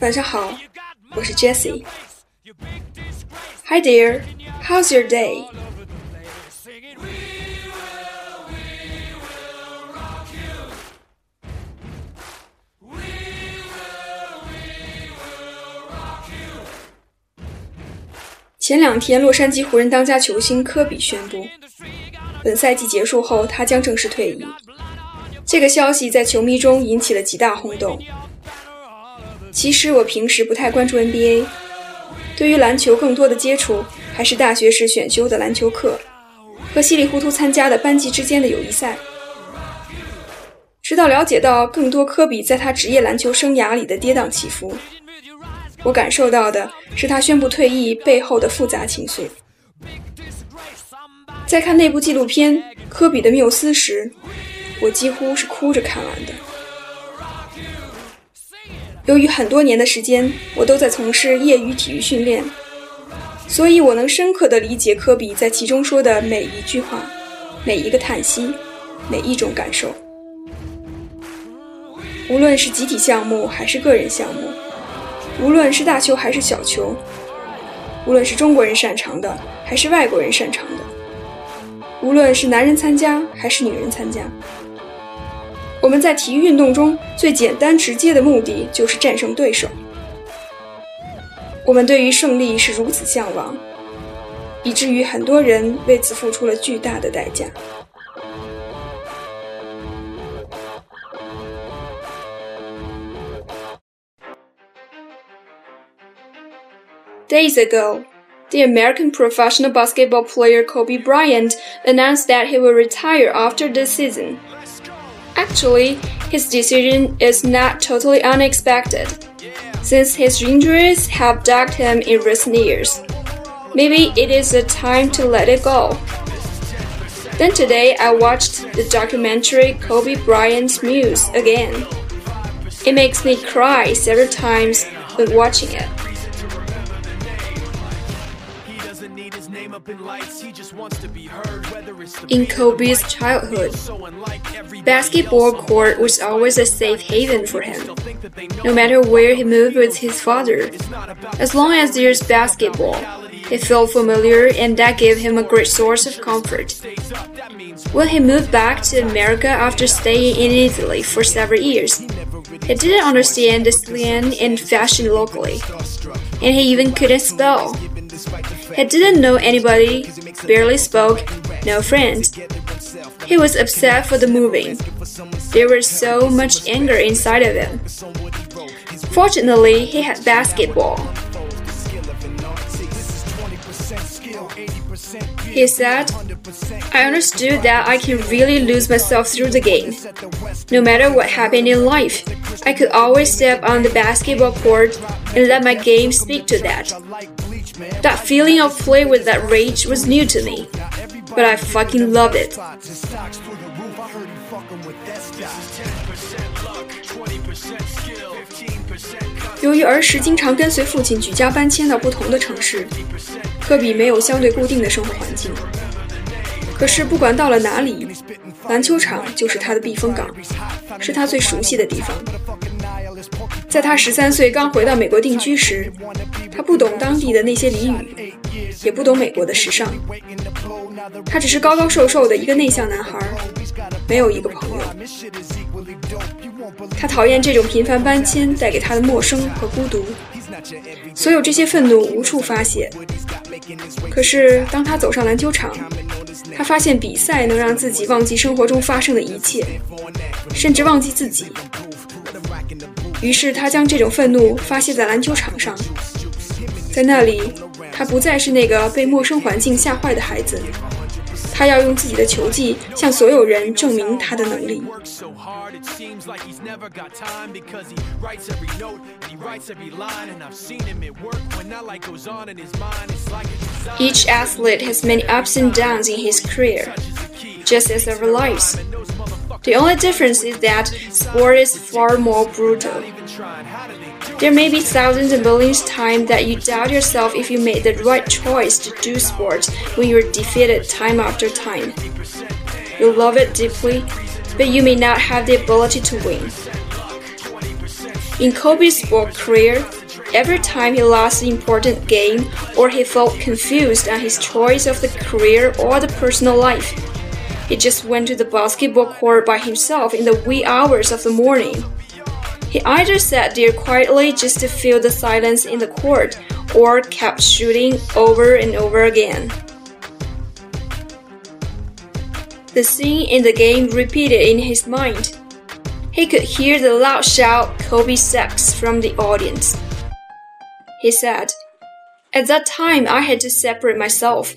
晚上好，我是 Jessie。Hi there, how's your day? 前两天，洛杉矶湖人当家球星科比宣布，本赛季结束后他将正式退役。这个消息在球迷中引起了极大轰动。其实我平时不太关注 NBA，对于篮球更多的接触还是大学时选修的篮球课和稀里糊涂参加的班级之间的友谊赛。直到了解到更多科比在他职业篮球生涯里的跌宕起伏。我感受到的是他宣布退役背后的复杂情绪。在看那部纪录片《科比的缪斯》时，我几乎是哭着看完的。由于很多年的时间，我都在从事业余体育训练，所以我能深刻地理解科比在其中说的每一句话、每一个叹息、每一种感受。无论是集体项目还是个人项目。无论是大球还是小球，无论是中国人擅长的还是外国人擅长的，无论是男人参加还是女人参加，们在体育运动中最简单直接的目的就是战胜对手。我们对于胜利是如此向往，以至于很多人为此付出了巨大的代价。Days ago, the American professional basketball player Kobe Bryant announced that he will retire after this season. Actually, his decision is not totally unexpected, since his injuries have dogged him in recent years. Maybe it is a time to let it go. Then today I watched the documentary Kobe Bryant's Muse again. It makes me cry several times when watching it. In Kobe's childhood, basketball court was always a safe haven for him. No matter where he moved with his father, as long as there's basketball, he felt familiar and that gave him a great source of comfort. When he moved back to America after staying in Italy for several years, he didn't understand the slang and fashion locally, and he even couldn't spell. He didn't know anybody, barely spoke, no friends. He was upset for the moving. There was so much anger inside of him. Fortunately, he had basketball. He said, I understood that I can really lose myself through the game. No matter what happened in life, I could always step on the basketball court and let my game speak to that. That feeling of play with that rage was new to me, but I fucking loved it. 由于儿时经常跟随父亲举家搬迁到不同的城市，科比没有相对固定的生活环境。 可是不管到了哪里，篮球场就是他的避风港，是他最熟悉的地方。在他十三岁刚回到美国定居时，他不懂当地的那些俚语，也不懂美国的时尚。他只是高高瘦瘦的一个内向男孩，没有一个朋友。他讨厌这种频繁搬迁带给他的陌生和孤独，所有这些愤怒无处发泄。可是当他走上篮球场，他发现比赛能让自己忘记生活中发生的一切，甚至忘记自己。于是他将这种愤怒发泄在篮球场上，在那里，他不再是那个被陌生环境吓坏的孩子，他要用自己的球技向所有人证明他的能力。Each athlete has many ups and downs in his career, just as our lives. The only difference is that sport is far more brutal. There may be thousands and millions times that you doubt yourself if you made the right choice to do sports when you're defeated time after time. You love it deeply, but you may not have the ability to win. In Kobe's sport career, every time he lost an important game or he felt confused on his choice of the career or the personal life, he just went to the basketball court by himself in the wee hours of the morning. He either sat there quietly just to feel the silence in the court or kept shooting over and over again. The scene in the game repeated in his mind. He could hear the loud shout Kobe sucks from the audience. He said, At that time, I had to separate myself.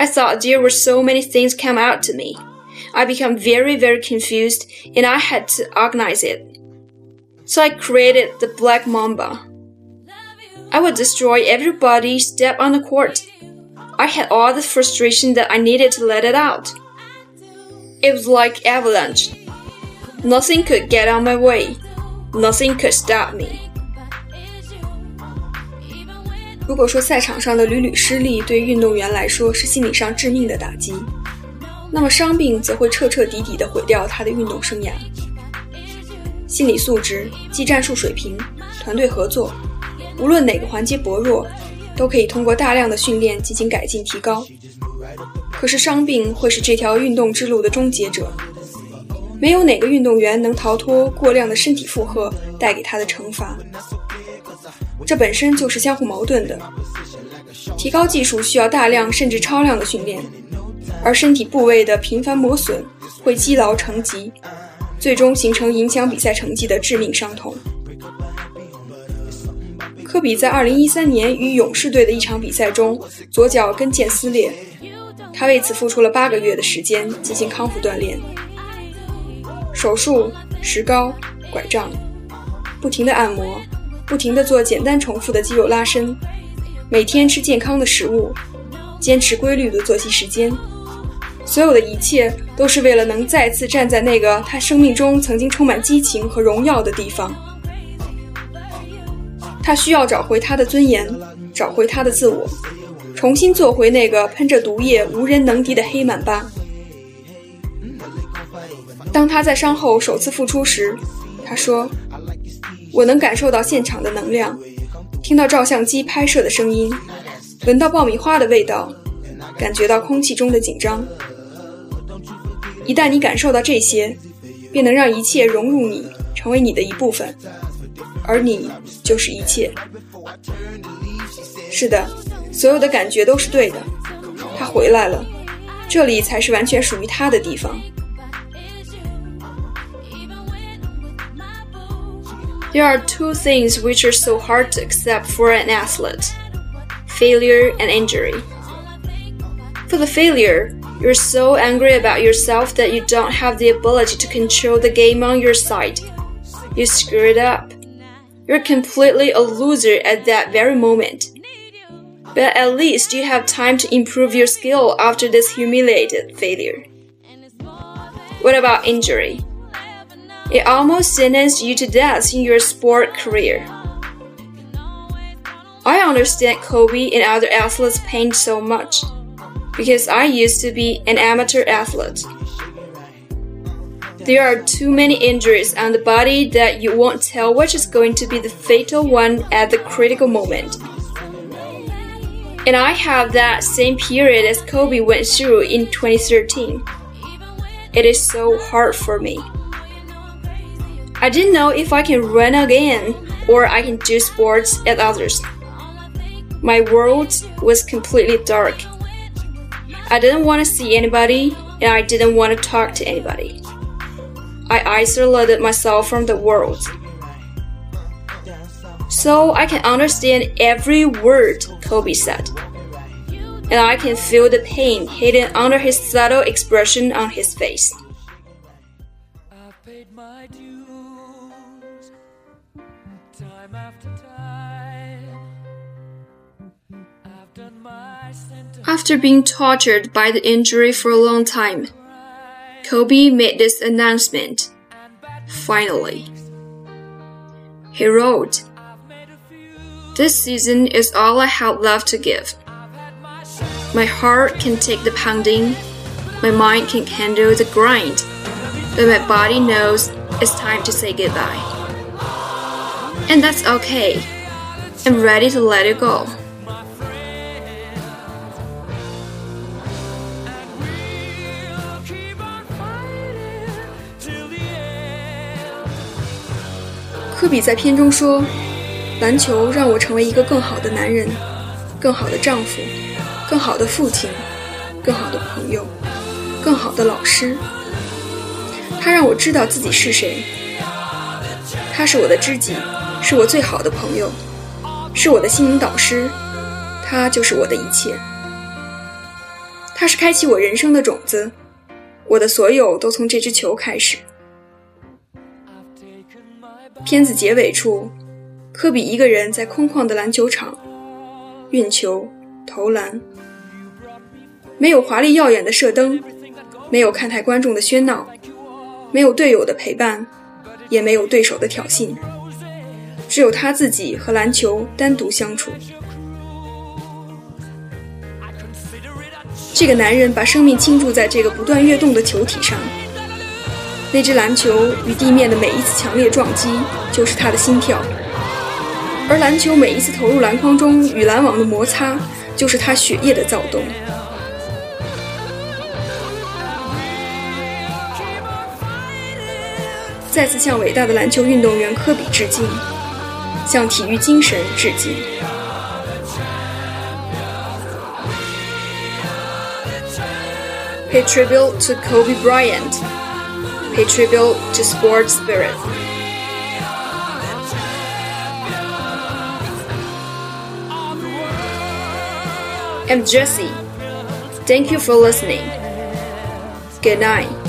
I thought there were so many things come out to me. I became very, very confused and I had to organize it. So I created the Black Mamba. I would destroy everybody step on the court. I had all the frustration that I needed to let it out. It was like avalanche. Nothing could get on my way. Nothing could stop me. 如果说赛场上的屡屡失利对运动员来说是心理上致命的打击，那么伤病则会彻彻底底地毁掉他的运动生涯。 心理素质、技战术水平、团队合作，无论哪个环节薄弱，都可以通过大量的训练进行改进提高。可是伤病会是这条运动之路的终结者，没有哪个运动员能逃脱过量的身体负荷带给他的惩罚。这本身就是相互矛盾的。提高技术需要大量甚至超量的训练，而身体部位的频繁磨损会积劳成疾，最终形成影响比赛成绩的致命伤痛。科比在2013年与勇士队的一场比赛中，左脚跟腱撕裂。他为此付出了八个月的时间进行康复锻炼，手术、石膏、拐杖，不停的按摩，不停的做简单重复的肌肉拉伸，每天吃健康的食物，坚持规律的作息时间，所有的一切都是为了能再次站在那个他生命中曾经充满激情和荣耀的地方。他需要找回他的尊严，找回他的自我。重新做回那个喷着毒液、无人能敌的黑曼巴。当他在伤后首次复出时，他说：“我能感受到现场的能量，听到照相机拍摄的声音，闻到爆米花的味道，感觉到空气中的紧张。一旦你感受到这些，便能让一切融入你，成为你的一部分，而你就是一切。”是的。所有的感觉都是对的，他回来了，这里才是完全属于他的地方。There are two things which are so hard to accept for an athlete failure and injury. For the failure, you're so angry about yourself that you don't have the ability to control the game on your side. You screw it up. You're completely a loser at that very moment but at least you have time to improve your skill after this humiliated failure. What about injury? It almost sentenced you to death in your sport career. I understand Kobe and other athletes' pain so much because I used to be an amateur athlete. There are too many injuries on the body that you won't tell which is going to be the fatal one at the critical moment. And I have that same period as Kobe went through in 2013. It is so hard for me. I didn't know if I can run again or I can do sports at others. My world was completely dark. I didn't want to see anybody and I didn't want to talk to anybody. I isolated myself from the world so I can understand every word Kobe said. And I can feel the pain hidden under his subtle expression on his face. After being tortured by the injury for a long time, Kobe made this announcement. Finally. He wrote, this season is all I have left to give. My heart can take the pounding, my mind can handle the grind, but my body knows it's time to say goodbye. And that's okay. I'm ready to let it go. 科比在片中说：“篮球让我成为一个更好的男人，更好的丈夫，更好的父亲，更好的朋友，更好的老师。他让我知道自己是谁。他是我的知己，是我最好的朋友，是我的心灵导师。他就是我的一切。他是开启我人生的种子。我的所有都从这只球开始。”片子结尾处，科比一个人在空旷的篮球场运球、投篮，没有华丽耀眼的射灯，没有看台观众的喧闹，没有队友的陪伴，也没有对手的挑衅，只有他自己和篮球单独相处。这个男人把生命倾注在这个不断跃动的球体上。那只篮球与地面的每一次强烈撞击，就是他的心跳；而篮球每一次投入篮筐中与篮网的摩擦，就是他血液的躁动。再次向伟大的篮球运动员科比致敬，向体育精神致敬。Pay tribute to Kobe Bryant. Pay tribute to sports spirit. I'm Jesse. Thank you for listening. Good night.